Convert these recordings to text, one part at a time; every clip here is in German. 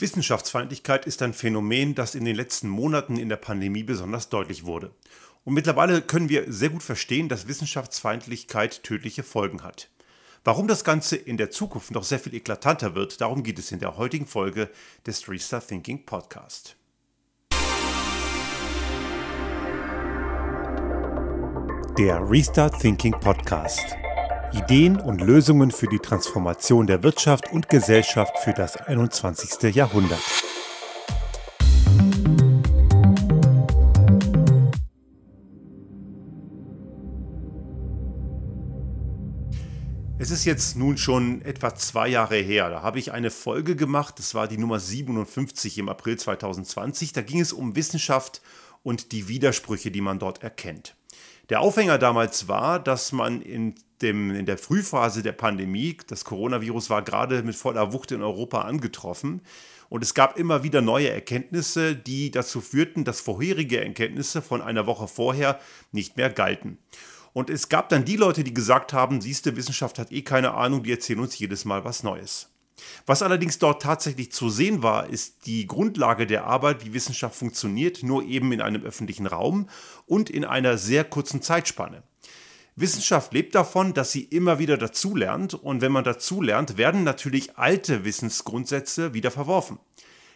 Wissenschaftsfeindlichkeit ist ein Phänomen, das in den letzten Monaten in der Pandemie besonders deutlich wurde. Und mittlerweile können wir sehr gut verstehen, dass Wissenschaftsfeindlichkeit tödliche Folgen hat. Warum das Ganze in der Zukunft noch sehr viel eklatanter wird, darum geht es in der heutigen Folge des Restart Thinking Podcast. Der Restart Thinking Podcast. Ideen und Lösungen für die Transformation der Wirtschaft und Gesellschaft für das 21. Jahrhundert. Es ist jetzt nun schon etwa zwei Jahre her. Da habe ich eine Folge gemacht, das war die Nummer 57 im April 2020. Da ging es um Wissenschaft und die Widersprüche, die man dort erkennt. Der Aufhänger damals war, dass man in dem, in der Frühphase der Pandemie, das Coronavirus war gerade mit voller Wucht in Europa angetroffen. Und es gab immer wieder neue Erkenntnisse, die dazu führten, dass vorherige Erkenntnisse von einer Woche vorher nicht mehr galten. Und es gab dann die Leute, die gesagt haben, siehste, Wissenschaft hat eh keine Ahnung, die erzählen uns jedes Mal was Neues. Was allerdings dort tatsächlich zu sehen war, ist die Grundlage der Arbeit, wie Wissenschaft funktioniert, nur eben in einem öffentlichen Raum und in einer sehr kurzen Zeitspanne. Wissenschaft lebt davon, dass sie immer wieder dazulernt und wenn man dazulernt, werden natürlich alte Wissensgrundsätze wieder verworfen.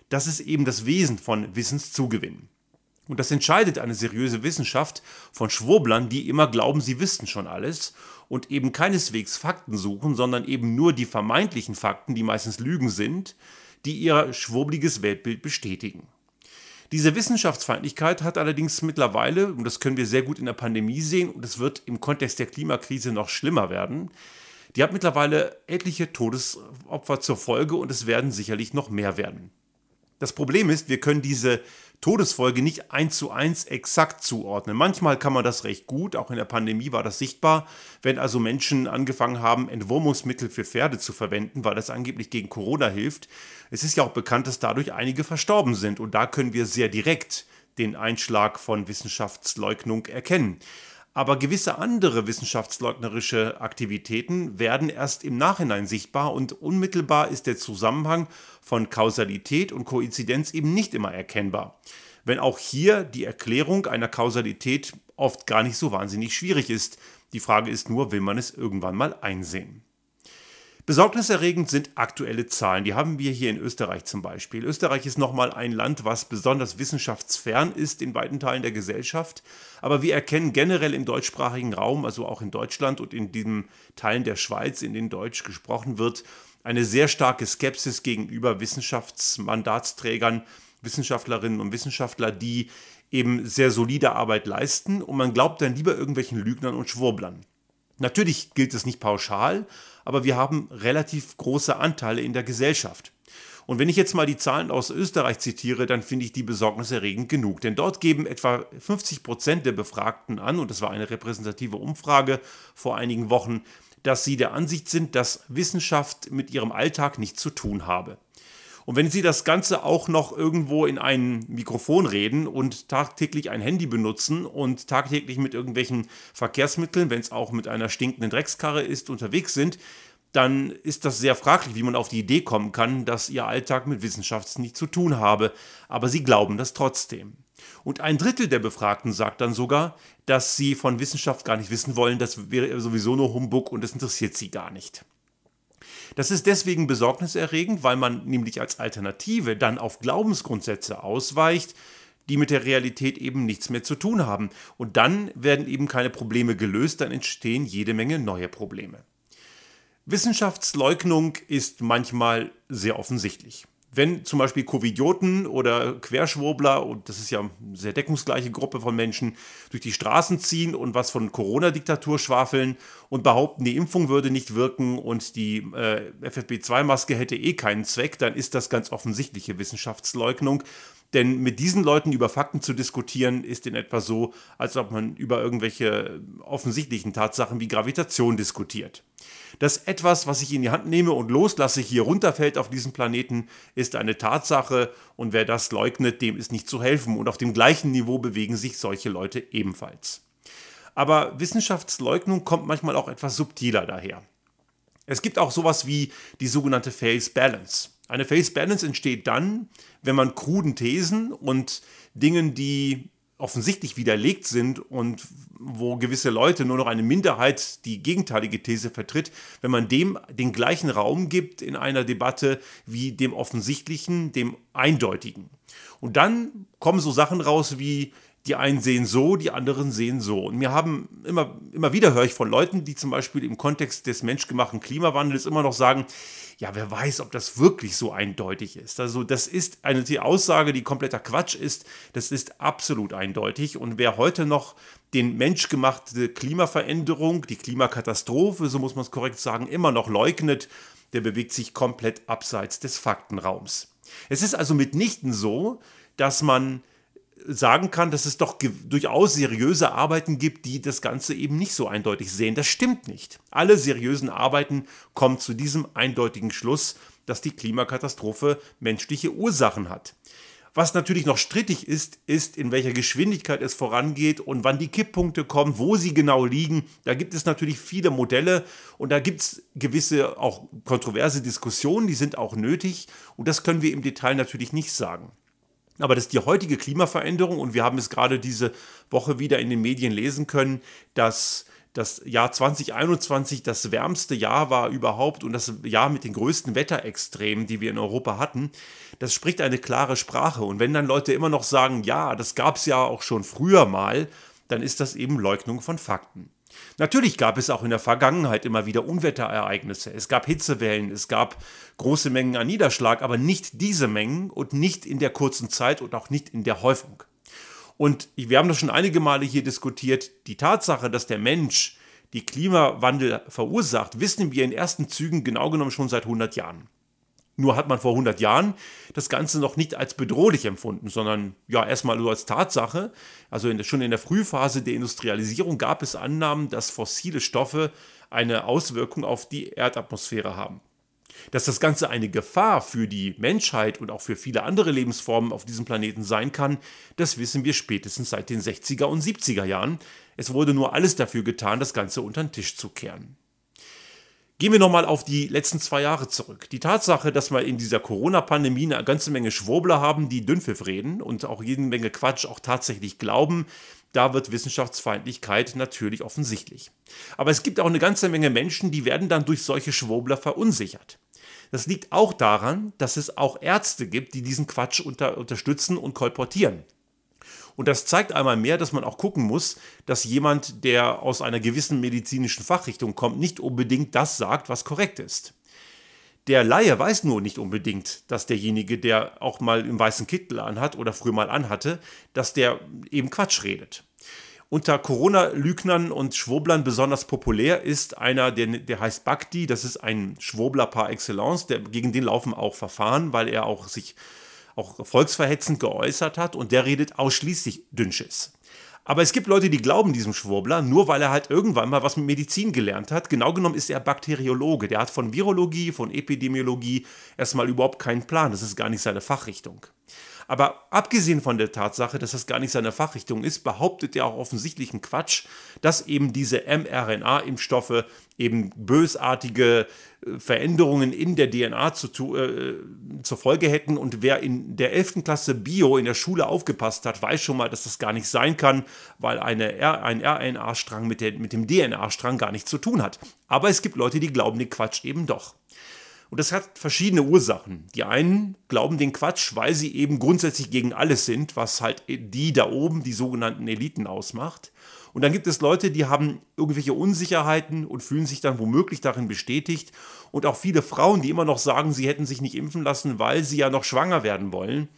Das ist eben das Wesen von Wissenszugewinn. Und das entscheidet eine seriöse Wissenschaft von Schwurblern, die immer glauben, sie wüssten schon alles und eben keineswegs Fakten suchen, sondern eben nur die vermeintlichen Fakten, die meistens Lügen sind, die ihr schwurbliges Weltbild bestätigen. Diese Wissenschaftsfeindlichkeit hat allerdings mittlerweile, und das können wir sehr gut in der Pandemie sehen, und es wird im Kontext der Klimakrise noch schlimmer werden, die hat mittlerweile etliche Todesopfer zur Folge und es werden sicherlich noch mehr werden. Das Problem ist, wir können diese Todesfolge nicht eins zu eins exakt zuordnen. Manchmal kann man das recht gut, auch in der Pandemie war das sichtbar, wenn also Menschen angefangen haben, Entwurmungsmittel für Pferde zu verwenden, weil das angeblich gegen Corona hilft. Es ist ja auch bekannt, dass dadurch einige verstorben sind und da können wir sehr direkt den Einschlag von Wissenschaftsleugnung erkennen. Aber gewisse andere wissenschaftsleugnerische Aktivitäten werden erst im Nachhinein sichtbar und unmittelbar ist der Zusammenhang von Kausalität und Koinzidenz eben nicht immer erkennbar. Wenn auch hier die Erklärung einer Kausalität oft gar nicht so wahnsinnig schwierig ist. Die Frage ist nur, will man es irgendwann mal einsehen? Besorgniserregend sind aktuelle Zahlen. Die haben wir hier in Österreich zum Beispiel. Österreich ist nochmal ein Land, was besonders wissenschaftsfern ist in weiten Teilen der Gesellschaft. Aber wir erkennen generell im deutschsprachigen Raum, also auch in Deutschland und in den Teilen der Schweiz, in denen Deutsch gesprochen wird, eine sehr starke Skepsis gegenüber Wissenschaftsmandatsträgern, Wissenschaftlerinnen und Wissenschaftler, die eben sehr solide Arbeit leisten. Und man glaubt dann lieber irgendwelchen Lügnern und Schwurblern. Natürlich gilt es nicht pauschal, aber wir haben relativ große Anteile in der Gesellschaft. Und wenn ich jetzt mal die Zahlen aus Österreich zitiere, dann finde ich die besorgniserregend genug. Denn dort geben etwa 50 Prozent der Befragten an, und das war eine repräsentative Umfrage vor einigen Wochen, dass sie der Ansicht sind, dass Wissenschaft mit ihrem Alltag nichts zu tun habe. Und wenn Sie das Ganze auch noch irgendwo in ein Mikrofon reden und tagtäglich ein Handy benutzen und tagtäglich mit irgendwelchen Verkehrsmitteln, wenn es auch mit einer stinkenden Dreckskarre ist, unterwegs sind, dann ist das sehr fraglich, wie man auf die Idee kommen kann, dass Ihr Alltag mit Wissenschaft nichts zu tun habe. Aber Sie glauben das trotzdem. Und ein Drittel der Befragten sagt dann sogar, dass sie von Wissenschaft gar nicht wissen wollen, das wäre sowieso nur Humbug und das interessiert sie gar nicht. Das ist deswegen besorgniserregend, weil man nämlich als Alternative dann auf Glaubensgrundsätze ausweicht, die mit der Realität eben nichts mehr zu tun haben. Und dann werden eben keine Probleme gelöst, dann entstehen jede Menge neue Probleme. Wissenschaftsleugnung ist manchmal sehr offensichtlich wenn zum Beispiel Covidioten oder Querschwurbler, und das ist ja eine sehr deckungsgleiche Gruppe von Menschen, durch die Straßen ziehen und was von Corona-Diktatur schwafeln und behaupten, die Impfung würde nicht wirken und die äh, FFP2-Maske hätte eh keinen Zweck, dann ist das ganz offensichtliche Wissenschaftsleugnung. Denn mit diesen Leuten über Fakten zu diskutieren, ist in etwa so, als ob man über irgendwelche offensichtlichen Tatsachen wie Gravitation diskutiert. Dass etwas, was ich in die Hand nehme und loslasse, hier runterfällt auf diesem Planeten, ist eine Tatsache und wer das leugnet, dem ist nicht zu helfen. Und auf dem gleichen Niveau bewegen sich solche Leute ebenfalls. Aber Wissenschaftsleugnung kommt manchmal auch etwas subtiler daher. Es gibt auch sowas wie die sogenannte Phase Balance. Eine Phase Balance entsteht dann, wenn man kruden Thesen und Dingen, die offensichtlich widerlegt sind und wo gewisse Leute nur noch eine Minderheit die gegenteilige These vertritt, wenn man dem den gleichen Raum gibt in einer Debatte wie dem offensichtlichen, dem eindeutigen. Und dann kommen so Sachen raus wie die einen sehen so, die anderen sehen so. Und wir haben immer, immer wieder höre ich von Leuten, die zum Beispiel im Kontext des menschgemachten Klimawandels immer noch sagen, ja, wer weiß, ob das wirklich so eindeutig ist. Also das ist eine die Aussage, die kompletter Quatsch ist. Das ist absolut eindeutig. Und wer heute noch den menschgemachte Klimaveränderung, die Klimakatastrophe, so muss man es korrekt sagen, immer noch leugnet, der bewegt sich komplett abseits des Faktenraums. Es ist also mitnichten so, dass man sagen kann, dass es doch durchaus seriöse Arbeiten gibt, die das Ganze eben nicht so eindeutig sehen. Das stimmt nicht. Alle seriösen Arbeiten kommen zu diesem eindeutigen Schluss, dass die Klimakatastrophe menschliche Ursachen hat. Was natürlich noch strittig ist, ist, in welcher Geschwindigkeit es vorangeht und wann die Kipppunkte kommen, wo sie genau liegen. Da gibt es natürlich viele Modelle und da gibt es gewisse auch kontroverse Diskussionen, die sind auch nötig und das können wir im Detail natürlich nicht sagen. Aber das ist die heutige Klimaveränderung und wir haben es gerade diese Woche wieder in den Medien lesen können, dass das Jahr 2021 das wärmste Jahr war überhaupt und das Jahr mit den größten Wetterextremen, die wir in Europa hatten. Das spricht eine klare Sprache. Und wenn dann Leute immer noch sagen, ja, das gab es ja auch schon früher mal, dann ist das eben Leugnung von Fakten. Natürlich gab es auch in der Vergangenheit immer wieder Unwetterereignisse. Es gab Hitzewellen, es gab große Mengen an Niederschlag, aber nicht diese Mengen und nicht in der kurzen Zeit und auch nicht in der Häufung. Und wir haben das schon einige Male hier diskutiert. Die Tatsache, dass der Mensch die Klimawandel verursacht, wissen wir in ersten Zügen genau genommen schon seit 100 Jahren. Nur hat man vor 100 Jahren das Ganze noch nicht als bedrohlich empfunden, sondern ja erstmal nur als Tatsache. Also in der, schon in der Frühphase der Industrialisierung gab es Annahmen, dass fossile Stoffe eine Auswirkung auf die Erdatmosphäre haben. Dass das Ganze eine Gefahr für die Menschheit und auch für viele andere Lebensformen auf diesem Planeten sein kann, das wissen wir spätestens seit den 60er und 70er Jahren. Es wurde nur alles dafür getan, das Ganze unter den Tisch zu kehren. Gehen wir nochmal auf die letzten zwei Jahre zurück. Die Tatsache, dass wir in dieser Corona-Pandemie eine ganze Menge Schwurbler haben, die Dünnpfiff reden und auch jede Menge Quatsch auch tatsächlich glauben, da wird Wissenschaftsfeindlichkeit natürlich offensichtlich. Aber es gibt auch eine ganze Menge Menschen, die werden dann durch solche Schwurbler verunsichert. Das liegt auch daran, dass es auch Ärzte gibt, die diesen Quatsch unter, unterstützen und kolportieren. Und das zeigt einmal mehr, dass man auch gucken muss, dass jemand, der aus einer gewissen medizinischen Fachrichtung kommt, nicht unbedingt das sagt, was korrekt ist. Der Laie weiß nur nicht unbedingt, dass derjenige, der auch mal im weißen Kittel anhat oder früher mal anhatte, dass der eben Quatsch redet. Unter Corona-Lügnern und Schwoblern besonders populär ist einer, der, der heißt Bhakti, das ist ein Schwobler par excellence, der, gegen den laufen auch Verfahren, weil er auch sich auch volksverhetzend geäußert hat und der redet ausschließlich Dünnschiss. Aber es gibt Leute, die glauben diesem Schwurbler, nur weil er halt irgendwann mal was mit Medizin gelernt hat. Genau genommen ist er Bakteriologe. Der hat von Virologie, von Epidemiologie erstmal überhaupt keinen Plan. Das ist gar nicht seine Fachrichtung. Aber abgesehen von der Tatsache, dass das gar nicht seine Fachrichtung ist, behauptet er auch offensichtlichen Quatsch, dass eben diese mRNA-Impfstoffe eben bösartige äh, Veränderungen in der DNA zu, äh, zur Folge hätten. Und wer in der 11. Klasse Bio in der Schule aufgepasst hat, weiß schon mal, dass das gar nicht sein kann, weil eine, ein RNA-Strang mit, mit dem DNA-Strang gar nichts zu tun hat. Aber es gibt Leute, die glauben den Quatsch eben doch. Und das hat verschiedene Ursachen. Die einen glauben den Quatsch, weil sie eben grundsätzlich gegen alles sind, was halt die da oben, die sogenannten Eliten ausmacht. Und dann gibt es Leute, die haben irgendwelche Unsicherheiten und fühlen sich dann womöglich darin bestätigt. Und auch viele Frauen, die immer noch sagen, sie hätten sich nicht impfen lassen, weil sie ja noch schwanger werden wollen.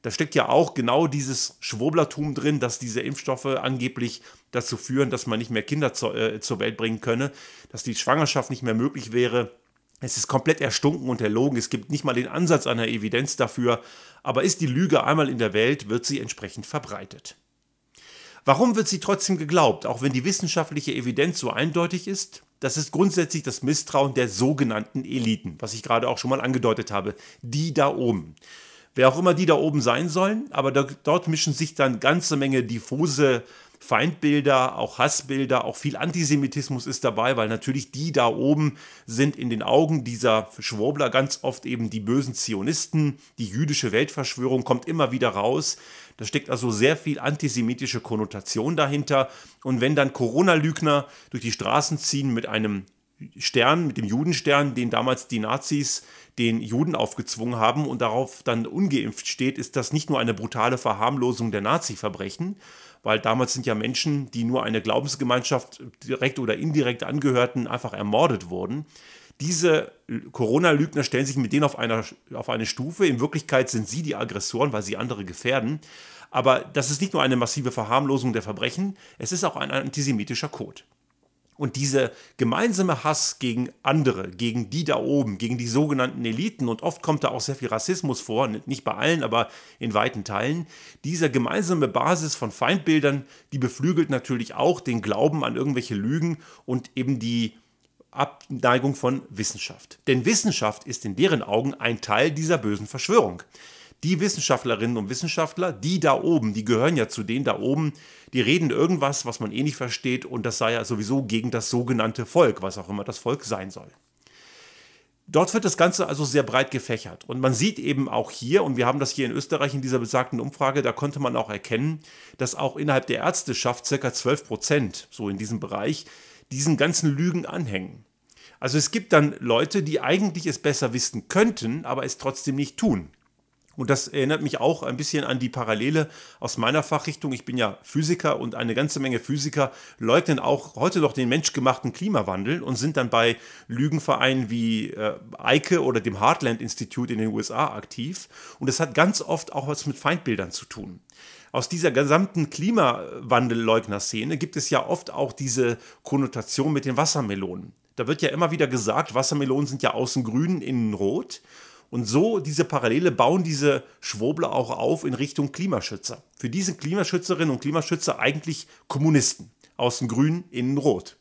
Da steckt ja auch genau dieses Schwurblertum drin, dass diese Impfstoffe angeblich dazu führen, dass man nicht mehr Kinder zur, äh, zur Welt bringen könne, dass die Schwangerschaft nicht mehr möglich wäre. Es ist komplett erstunken und erlogen. Es gibt nicht mal den Ansatz einer Evidenz dafür. Aber ist die Lüge einmal in der Welt, wird sie entsprechend verbreitet. Warum wird sie trotzdem geglaubt, auch wenn die wissenschaftliche Evidenz so eindeutig ist? Das ist grundsätzlich das Misstrauen der sogenannten Eliten, was ich gerade auch schon mal angedeutet habe. Die da oben. Wer auch immer die da oben sein sollen, aber dort mischen sich dann ganze Menge diffuse Feindbilder, auch Hassbilder, auch viel Antisemitismus ist dabei, weil natürlich die da oben sind in den Augen dieser Schwurbler ganz oft eben die bösen Zionisten, die jüdische Weltverschwörung kommt immer wieder raus. Da steckt also sehr viel antisemitische Konnotation dahinter. Und wenn dann Corona-Lügner durch die Straßen ziehen mit einem Stern, mit dem Judenstern, den damals die Nazis den Juden aufgezwungen haben und darauf dann ungeimpft steht, ist das nicht nur eine brutale Verharmlosung der Nazi-Verbrechen, weil damals sind ja Menschen, die nur eine Glaubensgemeinschaft direkt oder indirekt angehörten, einfach ermordet wurden. Diese Corona-Lügner stellen sich mit denen auf, einer, auf eine Stufe. In Wirklichkeit sind sie die Aggressoren, weil sie andere gefährden. Aber das ist nicht nur eine massive Verharmlosung der Verbrechen, es ist auch ein antisemitischer Code. Und dieser gemeinsame Hass gegen andere, gegen die da oben, gegen die sogenannten Eliten, und oft kommt da auch sehr viel Rassismus vor, nicht bei allen, aber in weiten Teilen, dieser gemeinsame Basis von Feindbildern, die beflügelt natürlich auch den Glauben an irgendwelche Lügen und eben die Abneigung von Wissenschaft. Denn Wissenschaft ist in deren Augen ein Teil dieser bösen Verschwörung die Wissenschaftlerinnen und Wissenschaftler, die da oben, die gehören ja zu denen da oben, die reden irgendwas, was man eh nicht versteht und das sei ja sowieso gegen das sogenannte Volk, was auch immer das Volk sein soll. Dort wird das Ganze also sehr breit gefächert. Und man sieht eben auch hier, und wir haben das hier in Österreich in dieser besagten Umfrage, da konnte man auch erkennen, dass auch innerhalb der Ärzteschaft ca. 12 Prozent, so in diesem Bereich, diesen ganzen Lügen anhängen. Also es gibt dann Leute, die eigentlich es besser wissen könnten, aber es trotzdem nicht tun. Und das erinnert mich auch ein bisschen an die Parallele aus meiner Fachrichtung. Ich bin ja Physiker und eine ganze Menge Physiker leugnen auch heute noch den menschgemachten Klimawandel und sind dann bei Lügenvereinen wie äh, EIKE oder dem Heartland Institute in den USA aktiv. Und das hat ganz oft auch was mit Feindbildern zu tun aus dieser gesamten Klimawandelleugner-Szene gibt es ja oft auch diese Konnotation mit den Wassermelonen. Da wird ja immer wieder gesagt, Wassermelonen sind ja außen grün, innen rot. Und so diese Parallele bauen diese Schwurbler auch auf in Richtung Klimaschützer. Für diese Klimaschützerinnen und Klimaschützer eigentlich Kommunisten. Außen grün, innen rot.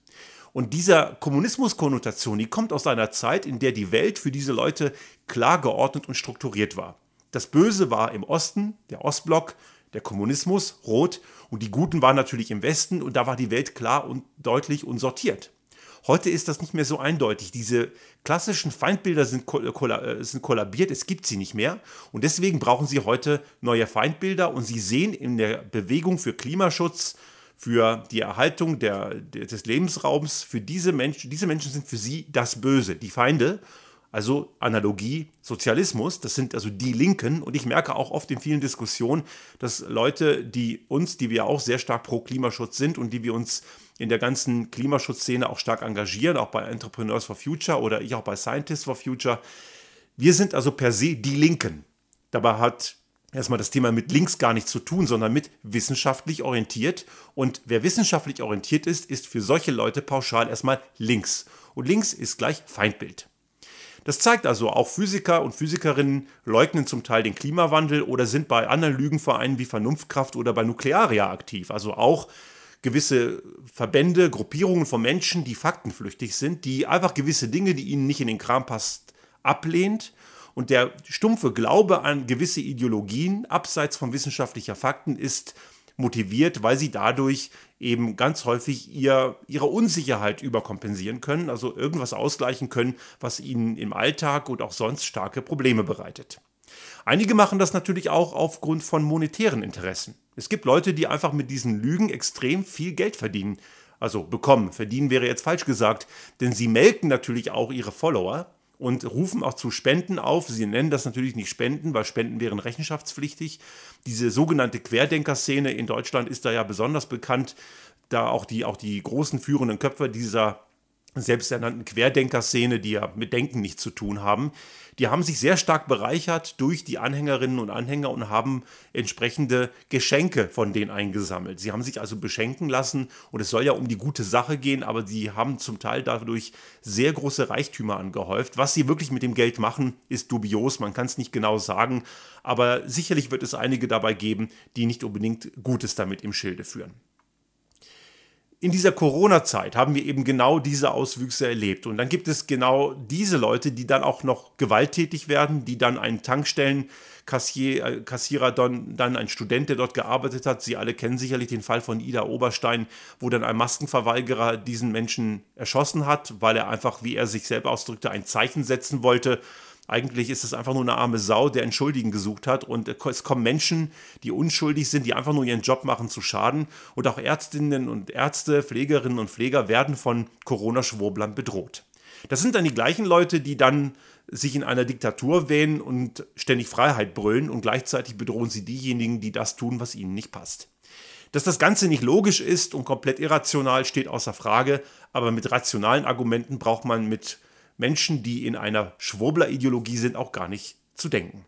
Und dieser Kommunismus-Konnotation, die kommt aus einer Zeit, in der die Welt für diese Leute klar geordnet und strukturiert war. Das Böse war im Osten, der Ostblock, der Kommunismus, rot, und die Guten waren natürlich im Westen, und da war die Welt klar und deutlich und sortiert. Heute ist das nicht mehr so eindeutig. Diese klassischen Feindbilder sind, äh, sind kollabiert, es gibt sie nicht mehr. Und deswegen brauchen sie heute neue Feindbilder. Und sie sehen in der Bewegung für Klimaschutz, für die Erhaltung der, des Lebensraums, für diese Menschen, diese Menschen sind für sie das Böse, die Feinde. Also Analogie, Sozialismus, das sind also die Linken. Und ich merke auch oft in vielen Diskussionen, dass Leute, die uns, die wir auch sehr stark pro Klimaschutz sind und die wir uns in der ganzen Klimaschutzszene auch stark engagieren, auch bei Entrepreneurs for Future oder ich auch bei Scientists for Future. Wir sind also per se die Linken. Dabei hat erstmal das Thema mit links gar nichts zu tun, sondern mit wissenschaftlich orientiert. Und wer wissenschaftlich orientiert ist, ist für solche Leute pauschal erstmal links. Und links ist gleich Feindbild. Das zeigt also, auch Physiker und Physikerinnen leugnen zum Teil den Klimawandel oder sind bei anderen Lügenvereinen wie Vernunftkraft oder bei Nuklearia aktiv. Also auch gewisse Verbände, Gruppierungen von Menschen, die faktenflüchtig sind, die einfach gewisse Dinge, die ihnen nicht in den Kram passt, ablehnt. Und der stumpfe Glaube an gewisse Ideologien abseits von wissenschaftlicher Fakten ist motiviert, weil sie dadurch eben ganz häufig ihr, ihre Unsicherheit überkompensieren können, also irgendwas ausgleichen können, was ihnen im Alltag und auch sonst starke Probleme bereitet. Einige machen das natürlich auch aufgrund von monetären Interessen. Es gibt Leute, die einfach mit diesen Lügen extrem viel Geld verdienen. Also bekommen. Verdienen wäre jetzt falsch gesagt, denn sie melken natürlich auch ihre Follower und rufen auch zu Spenden auf. Sie nennen das natürlich nicht Spenden, weil Spenden wären rechenschaftspflichtig. Diese sogenannte Querdenker-Szene in Deutschland ist da ja besonders bekannt, da auch die, auch die großen führenden Köpfe dieser selbsternannten Querdenker-Szene, die ja mit Denken nichts zu tun haben, die haben sich sehr stark bereichert durch die Anhängerinnen und Anhänger und haben entsprechende Geschenke von denen eingesammelt. Sie haben sich also beschenken lassen und es soll ja um die gute Sache gehen, aber sie haben zum Teil dadurch sehr große Reichtümer angehäuft. Was sie wirklich mit dem Geld machen, ist dubios, man kann es nicht genau sagen, aber sicherlich wird es einige dabei geben, die nicht unbedingt Gutes damit im Schilde führen. In dieser Corona-Zeit haben wir eben genau diese Auswüchse erlebt. Und dann gibt es genau diese Leute, die dann auch noch gewalttätig werden, die dann einen Tankstellenkassierer, äh, dann, dann ein Student, der dort gearbeitet hat. Sie alle kennen sicherlich den Fall von Ida Oberstein, wo dann ein Maskenverweigerer diesen Menschen erschossen hat, weil er einfach, wie er sich selber ausdrückte, ein Zeichen setzen wollte eigentlich ist es einfach nur eine arme Sau, der Entschuldigen gesucht hat. Und es kommen Menschen, die unschuldig sind, die einfach nur ihren Job machen, zu Schaden. Und auch Ärztinnen und Ärzte, Pflegerinnen und Pfleger werden von Corona-Schwurblern bedroht. Das sind dann die gleichen Leute, die dann sich in einer Diktatur wähnen und ständig Freiheit brüllen und gleichzeitig bedrohen sie diejenigen, die das tun, was ihnen nicht passt. Dass das Ganze nicht logisch ist und komplett irrational, steht außer Frage, aber mit rationalen Argumenten braucht man mit Menschen, die in einer Schwurbler-Ideologie sind, auch gar nicht zu denken.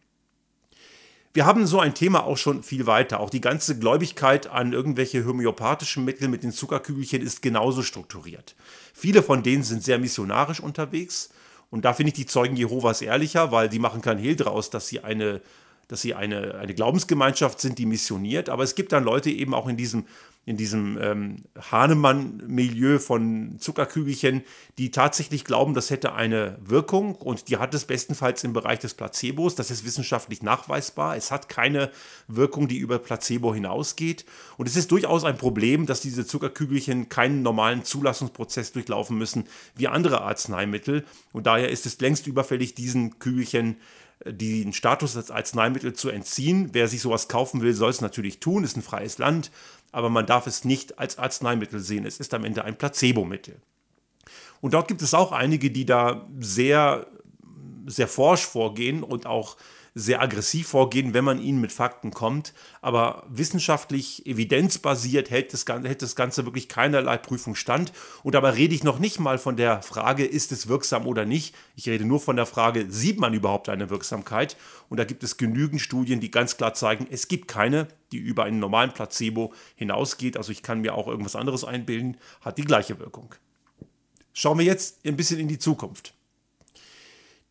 Wir haben so ein Thema auch schon viel weiter. Auch die ganze Gläubigkeit an irgendwelche homöopathischen Mittel mit den Zuckerkügelchen ist genauso strukturiert. Viele von denen sind sehr missionarisch unterwegs. Und da finde ich die Zeugen Jehovas ehrlicher, weil die machen kein Hehl draus, dass sie eine dass sie eine, eine Glaubensgemeinschaft sind, die missioniert. Aber es gibt dann Leute eben auch in diesem in diesem ähm, Hahnemann-Milieu von Zuckerkügelchen, die tatsächlich glauben, das hätte eine Wirkung und die hat es bestenfalls im Bereich des Placebos. Das ist wissenschaftlich nachweisbar. Es hat keine Wirkung, die über Placebo hinausgeht. Und es ist durchaus ein Problem, dass diese Zuckerkügelchen keinen normalen Zulassungsprozess durchlaufen müssen wie andere Arzneimittel. Und daher ist es längst überfällig, diesen Kügelchen äh, den Status als Arzneimittel zu entziehen. Wer sich sowas kaufen will, soll es natürlich tun, ist ein freies Land aber man darf es nicht als Arzneimittel sehen. Es ist am Ende ein Placebo-Mittel. Und dort gibt es auch einige, die da sehr, sehr forsch vorgehen und auch sehr aggressiv vorgehen, wenn man ihnen mit Fakten kommt. Aber wissenschaftlich evidenzbasiert hält das, hält das Ganze wirklich keinerlei Prüfung stand. Und dabei rede ich noch nicht mal von der Frage, ist es wirksam oder nicht. Ich rede nur von der Frage, sieht man überhaupt eine Wirksamkeit? Und da gibt es genügend Studien, die ganz klar zeigen, es gibt keine, die über einen normalen Placebo hinausgeht. Also ich kann mir auch irgendwas anderes einbilden, hat die gleiche Wirkung. Schauen wir jetzt ein bisschen in die Zukunft.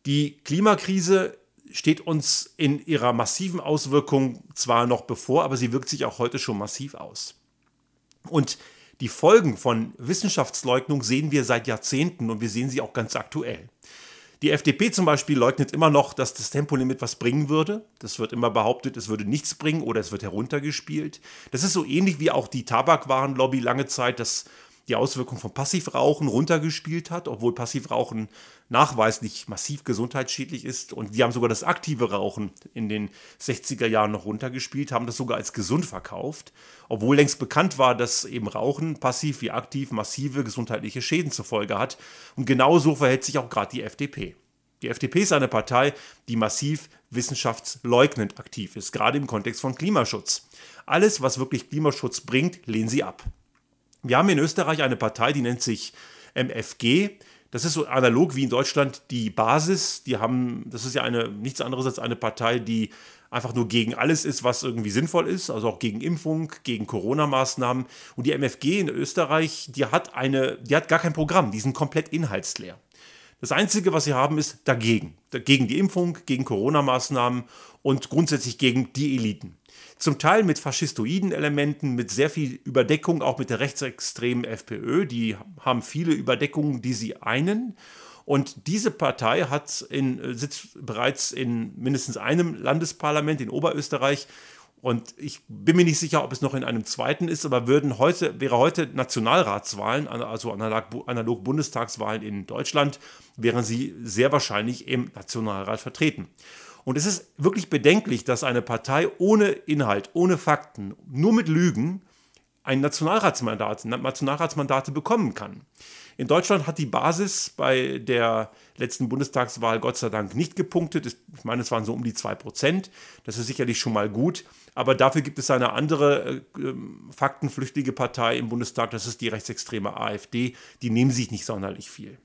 Die Klimakrise steht uns in ihrer massiven Auswirkung zwar noch bevor, aber sie wirkt sich auch heute schon massiv aus. Und die Folgen von Wissenschaftsleugnung sehen wir seit Jahrzehnten und wir sehen sie auch ganz aktuell. Die FDP zum Beispiel leugnet immer noch, dass das Tempolimit was bringen würde. Das wird immer behauptet, es würde nichts bringen oder es wird heruntergespielt. Das ist so ähnlich wie auch die Tabakwarenlobby lange Zeit das die Auswirkung von Passivrauchen runtergespielt hat, obwohl Passivrauchen nachweislich massiv gesundheitsschädlich ist. Und die haben sogar das aktive Rauchen in den 60er Jahren noch runtergespielt, haben das sogar als gesund verkauft, obwohl längst bekannt war, dass eben Rauchen passiv wie aktiv massive gesundheitliche Schäden zur Folge hat. Und genauso verhält sich auch gerade die FDP. Die FDP ist eine Partei, die massiv wissenschaftsleugnend aktiv ist, gerade im Kontext von Klimaschutz. Alles, was wirklich Klimaschutz bringt, lehnen sie ab. Wir haben in Österreich eine Partei, die nennt sich MFG. Das ist so analog wie in Deutschland die Basis. Die haben, das ist ja eine, nichts anderes als eine Partei, die einfach nur gegen alles ist, was irgendwie sinnvoll ist, also auch gegen Impfung, gegen Corona-Maßnahmen. Und die MFG in Österreich, die hat eine, die hat gar kein Programm, die sind komplett inhaltsleer. Das Einzige, was sie haben, ist dagegen. Gegen die Impfung, gegen Corona-Maßnahmen und grundsätzlich gegen die Eliten zum Teil mit faschistoiden Elementen, mit sehr viel Überdeckung, auch mit der rechtsextremen FPÖ. Die haben viele Überdeckungen, die sie einen. Und diese Partei hat in, sitzt bereits in mindestens einem Landesparlament in Oberösterreich. Und ich bin mir nicht sicher, ob es noch in einem zweiten ist, aber würden heute, wäre heute Nationalratswahlen, also analog Bundestagswahlen in Deutschland, wären sie sehr wahrscheinlich im Nationalrat vertreten. Und es ist wirklich bedenklich, dass eine Partei ohne Inhalt, ohne Fakten, nur mit Lügen ein Nationalratsmandat, Nationalratsmandate bekommen kann. In Deutschland hat die Basis bei der letzten Bundestagswahl Gott sei Dank nicht gepunktet. Ich meine, es waren so um die 2%. Das ist sicherlich schon mal gut. Aber dafür gibt es eine andere äh, ähm, faktenflüchtige Partei im Bundestag. Das ist die rechtsextreme AfD. Die nehmen sich nicht sonderlich viel.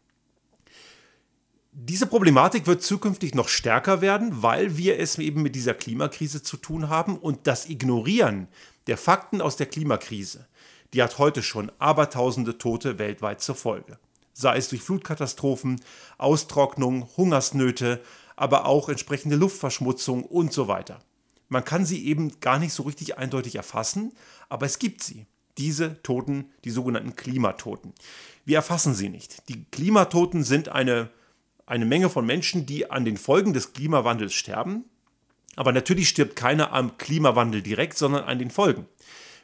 Diese Problematik wird zukünftig noch stärker werden, weil wir es eben mit dieser Klimakrise zu tun haben und das Ignorieren der Fakten aus der Klimakrise, die hat heute schon abertausende Tote weltweit zur Folge. Sei es durch Flutkatastrophen, Austrocknung, Hungersnöte, aber auch entsprechende Luftverschmutzung und so weiter. Man kann sie eben gar nicht so richtig eindeutig erfassen, aber es gibt sie. diese Toten, die sogenannten Klimatoten. Wir erfassen sie nicht. Die Klimatoten sind eine, eine Menge von Menschen, die an den Folgen des Klimawandels sterben. Aber natürlich stirbt keiner am Klimawandel direkt, sondern an den Folgen.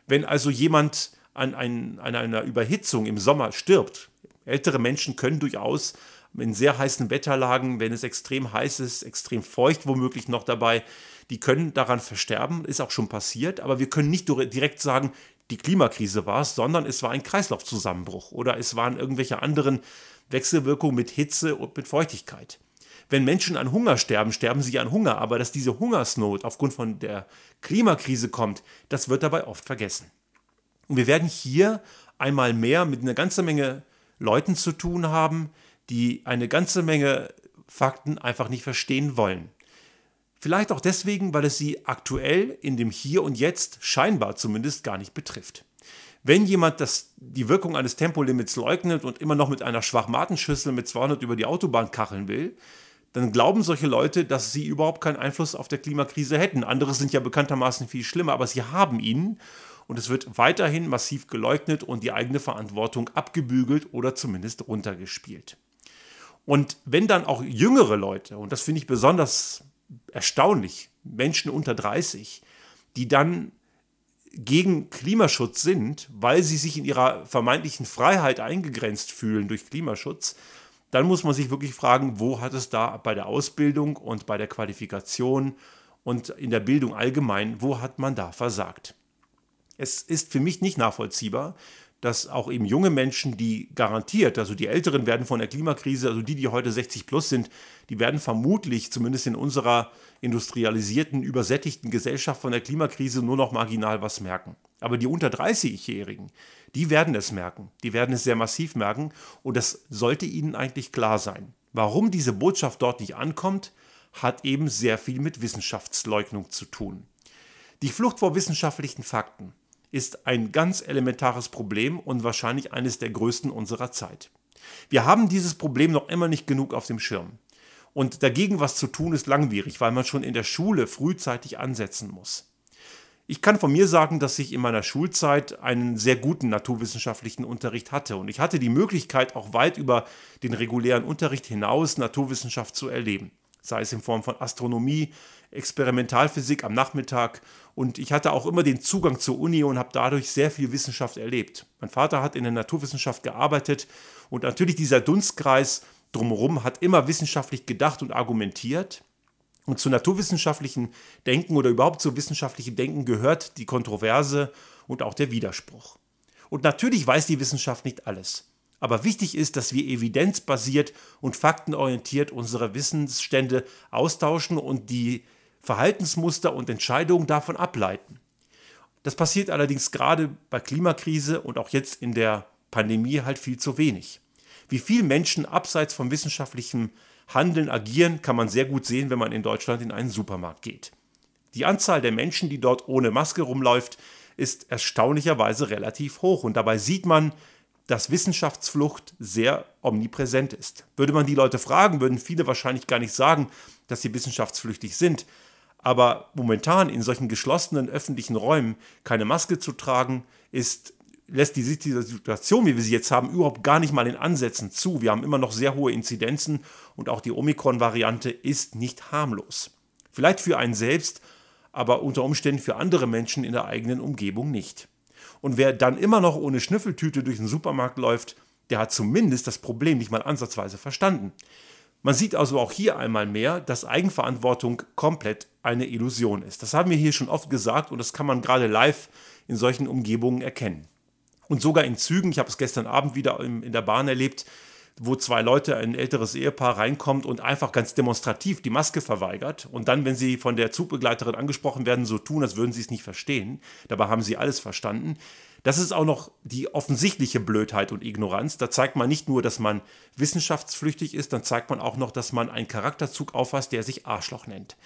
Wenn also jemand an, ein, an einer Überhitzung im Sommer stirbt, ältere Menschen können durchaus in sehr heißen Wetterlagen, wenn es extrem heiß ist, extrem feucht womöglich noch dabei, die können daran versterben, ist auch schon passiert, aber wir können nicht direkt sagen, die Klimakrise war es, sondern es war ein Kreislaufzusammenbruch oder es waren irgendwelche anderen Wechselwirkungen mit Hitze und mit Feuchtigkeit. Wenn Menschen an Hunger sterben, sterben sie an Hunger, aber dass diese Hungersnot aufgrund von der Klimakrise kommt, das wird dabei oft vergessen. Und wir werden hier einmal mehr mit einer ganzen Menge Leuten zu tun haben, die eine ganze Menge Fakten einfach nicht verstehen wollen. Vielleicht auch deswegen, weil es sie aktuell in dem Hier und Jetzt scheinbar zumindest gar nicht betrifft. Wenn jemand das, die Wirkung eines Tempolimits leugnet und immer noch mit einer Schwachmatenschüssel mit 200 über die Autobahn kacheln will, dann glauben solche Leute, dass sie überhaupt keinen Einfluss auf der Klimakrise hätten. Andere sind ja bekanntermaßen viel schlimmer, aber sie haben ihn und es wird weiterhin massiv geleugnet und die eigene Verantwortung abgebügelt oder zumindest runtergespielt. Und wenn dann auch jüngere Leute, und das finde ich besonders erstaunlich, Menschen unter 30, die dann gegen Klimaschutz sind, weil sie sich in ihrer vermeintlichen Freiheit eingegrenzt fühlen durch Klimaschutz, dann muss man sich wirklich fragen, wo hat es da bei der Ausbildung und bei der Qualifikation und in der Bildung allgemein, wo hat man da versagt? Es ist für mich nicht nachvollziehbar, dass auch eben junge Menschen, die garantiert, also die Älteren werden von der Klimakrise, also die, die heute 60 plus sind, die werden vermutlich zumindest in unserer industrialisierten, übersättigten Gesellschaft von der Klimakrise nur noch marginal was merken. Aber die unter 30-Jährigen, die werden es merken. Die werden es sehr massiv merken und das sollte ihnen eigentlich klar sein. Warum diese Botschaft dort nicht ankommt, hat eben sehr viel mit Wissenschaftsleugnung zu tun. Die Flucht vor wissenschaftlichen Fakten ist ein ganz elementares Problem und wahrscheinlich eines der größten unserer Zeit. Wir haben dieses Problem noch immer nicht genug auf dem Schirm. Und dagegen was zu tun ist langwierig, weil man schon in der Schule frühzeitig ansetzen muss. Ich kann von mir sagen, dass ich in meiner Schulzeit einen sehr guten naturwissenschaftlichen Unterricht hatte und ich hatte die Möglichkeit, auch weit über den regulären Unterricht hinaus Naturwissenschaft zu erleben sei es in Form von Astronomie, Experimentalphysik am Nachmittag. Und ich hatte auch immer den Zugang zur Uni und habe dadurch sehr viel Wissenschaft erlebt. Mein Vater hat in der Naturwissenschaft gearbeitet und natürlich dieser Dunstkreis drumherum hat immer wissenschaftlich gedacht und argumentiert. Und zu naturwissenschaftlichen Denken oder überhaupt zu wissenschaftlichem Denken gehört die Kontroverse und auch der Widerspruch. Und natürlich weiß die Wissenschaft nicht alles. Aber wichtig ist, dass wir evidenzbasiert und faktenorientiert unsere Wissensstände austauschen und die Verhaltensmuster und Entscheidungen davon ableiten. Das passiert allerdings gerade bei Klimakrise und auch jetzt in der Pandemie halt viel zu wenig. Wie viele Menschen abseits vom wissenschaftlichen Handeln agieren, kann man sehr gut sehen, wenn man in Deutschland in einen Supermarkt geht. Die Anzahl der Menschen, die dort ohne Maske rumläuft, ist erstaunlicherweise relativ hoch und dabei sieht man, dass Wissenschaftsflucht sehr omnipräsent ist. Würde man die Leute fragen, würden viele wahrscheinlich gar nicht sagen, dass sie wissenschaftsflüchtig sind. Aber momentan in solchen geschlossenen öffentlichen Räumen keine Maske zu tragen, ist, lässt die Situation, wie wir sie jetzt haben, überhaupt gar nicht mal in Ansätzen zu. Wir haben immer noch sehr hohe Inzidenzen und auch die Omikron-Variante ist nicht harmlos. Vielleicht für einen selbst, aber unter Umständen für andere Menschen in der eigenen Umgebung nicht. Und wer dann immer noch ohne Schnüffeltüte durch den Supermarkt läuft, der hat zumindest das Problem nicht mal ansatzweise verstanden. Man sieht also auch hier einmal mehr, dass Eigenverantwortung komplett eine Illusion ist. Das haben wir hier schon oft gesagt und das kann man gerade live in solchen Umgebungen erkennen. Und sogar in Zügen, ich habe es gestern Abend wieder in der Bahn erlebt, wo zwei Leute, ein älteres Ehepaar reinkommt und einfach ganz demonstrativ die Maske verweigert und dann, wenn sie von der Zugbegleiterin angesprochen werden, so tun, als würden sie es nicht verstehen. Dabei haben sie alles verstanden. Das ist auch noch die offensichtliche Blödheit und Ignoranz. Da zeigt man nicht nur, dass man wissenschaftsflüchtig ist, dann zeigt man auch noch, dass man einen Charakterzug auffasst, der sich Arschloch nennt.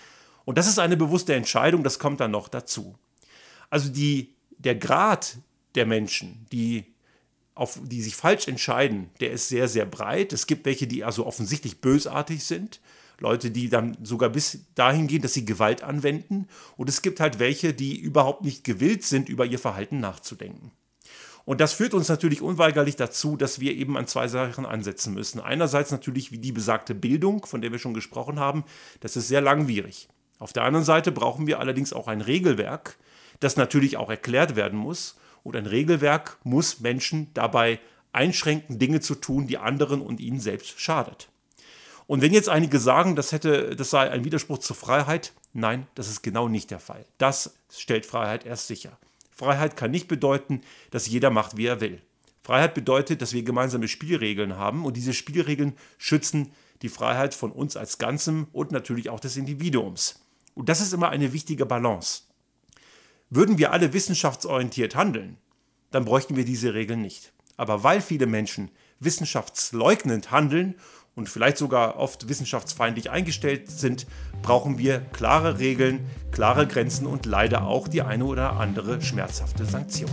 Und das ist eine bewusste Entscheidung, das kommt dann noch dazu. Also die, der Grad der Menschen, die auf die sich falsch entscheiden, der ist sehr, sehr breit. Es gibt welche, die also offensichtlich bösartig sind. Leute, die dann sogar bis dahin gehen, dass sie Gewalt anwenden. Und es gibt halt welche, die überhaupt nicht gewillt sind, über ihr Verhalten nachzudenken. Und das führt uns natürlich unweigerlich dazu, dass wir eben an zwei Sachen ansetzen müssen. Einerseits natürlich wie die besagte Bildung, von der wir schon gesprochen haben. Das ist sehr langwierig. Auf der anderen Seite brauchen wir allerdings auch ein Regelwerk, das natürlich auch erklärt werden muss. Und ein Regelwerk muss Menschen dabei einschränken, Dinge zu tun, die anderen und ihnen selbst schadet. Und wenn jetzt einige sagen, das, hätte, das sei ein Widerspruch zur Freiheit, nein, das ist genau nicht der Fall. Das stellt Freiheit erst sicher. Freiheit kann nicht bedeuten, dass jeder macht, wie er will. Freiheit bedeutet, dass wir gemeinsame Spielregeln haben und diese Spielregeln schützen die Freiheit von uns als Ganzem und natürlich auch des Individuums. Und das ist immer eine wichtige Balance. Würden wir alle wissenschaftsorientiert handeln, dann bräuchten wir diese Regeln nicht. Aber weil viele Menschen wissenschaftsleugnend handeln und vielleicht sogar oft wissenschaftsfeindlich eingestellt sind, brauchen wir klare Regeln, klare Grenzen und leider auch die eine oder andere schmerzhafte Sanktion.